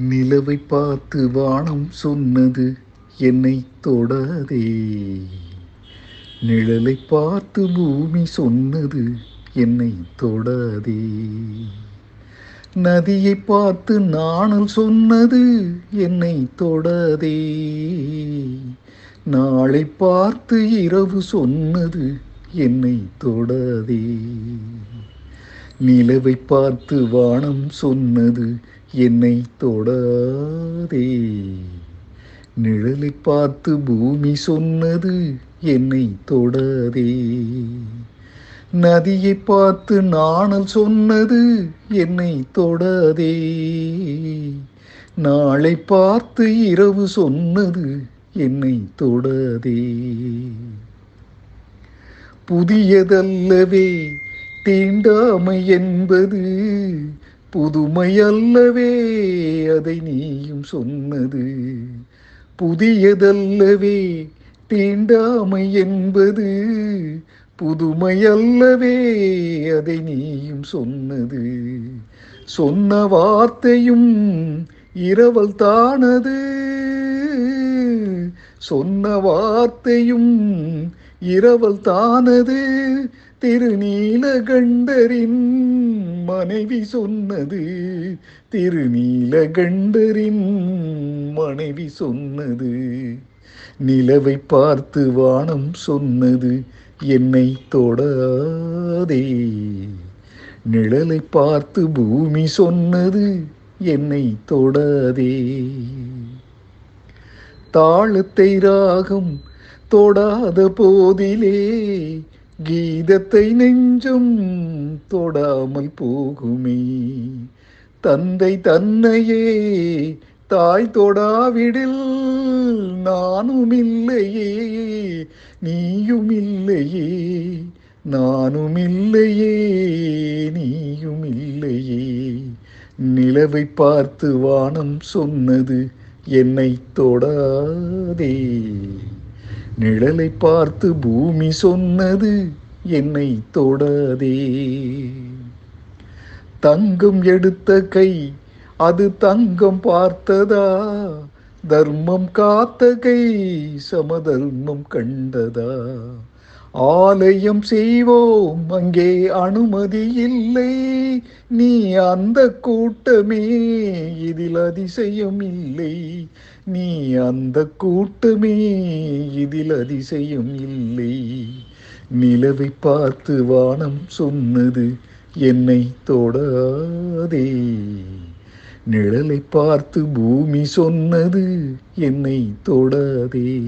நிலவை பார்த்து வானம் சொன்னது என்னை தொடாதே. நிழலை பார்த்து பூமி சொன்னது என்னை தொடாதே. நதியை பார்த்து நாணல் சொன்னது என்னை தொடாதே. நாளை பார்த்து இரவு சொன்னது என்னை தொடாதே. நிலவை பார்த்து வானம் சொன்னது என்னை தொடாதே. நிழலை பார்த்து பூமி சொன்னது என்னை தொடாதே. நதியை பார்த்து நாணல் சொன்னது என்னை தொடாதே. நாளை பார்த்து இரவு சொன்னது என்னை தொடாதே. புதியதல்லவே தீண்டாமை என்பது புதுமை அல்லவே அதை நீயும் சொன்னது. புதியதல்லவே தீண்டாமை என்பது புதுமை அல்லவே அதை நீயும் சொன்னது. சொன்ன வார்த்தையும் இரவல் தானது. சொன்ன வார்த்தையும் இரவல் தானது திருநீலகண்டரின் மனைவி சொன்னது. திருநீலகண்டரின் மனைவி சொன்னது. நிலவை பார்த்து வானம் சொன்னது என்னை தொடாதே. நிழலை பார்த்து பூமி சொன்னது என்னை தொடாதே. தாளத்தை ராகம் தொடாத போதிலே கீதத்தை நெஞ்சும் தொடாமல் போகுமே. தந்தை தன்னையே தாய் தொடாவிடில் நானும் இல்லையே நீயும் இல்லையே நானும் இல்லையே நீயும் இல்லையே நிலவை பார்த்து வானம் சொன்னது என்னை தொடாதே. நிழலை பார்த்து பூமி சொன்னது என்னை தொடாதே. தங்கம் எடுத்த கை அது தங்கம் பார்த்ததா? தர்மம் காத்த கை சமதர்மம் கண்டதா? ஆலயம் செய்வோம் அங்கே அனுமதி இல்லை. நீ அந்த கூட்டமே இதில் அதிசயம் இல்லை. நீ அந்த கூட்டமே இதில் அதிசயம் இல்லை. நிலவை பார்த்து வானம் சொன்னது என்னை தொடாதே. நிழலை பார்த்து பூமி சொன்னது என்னை தொடாதே.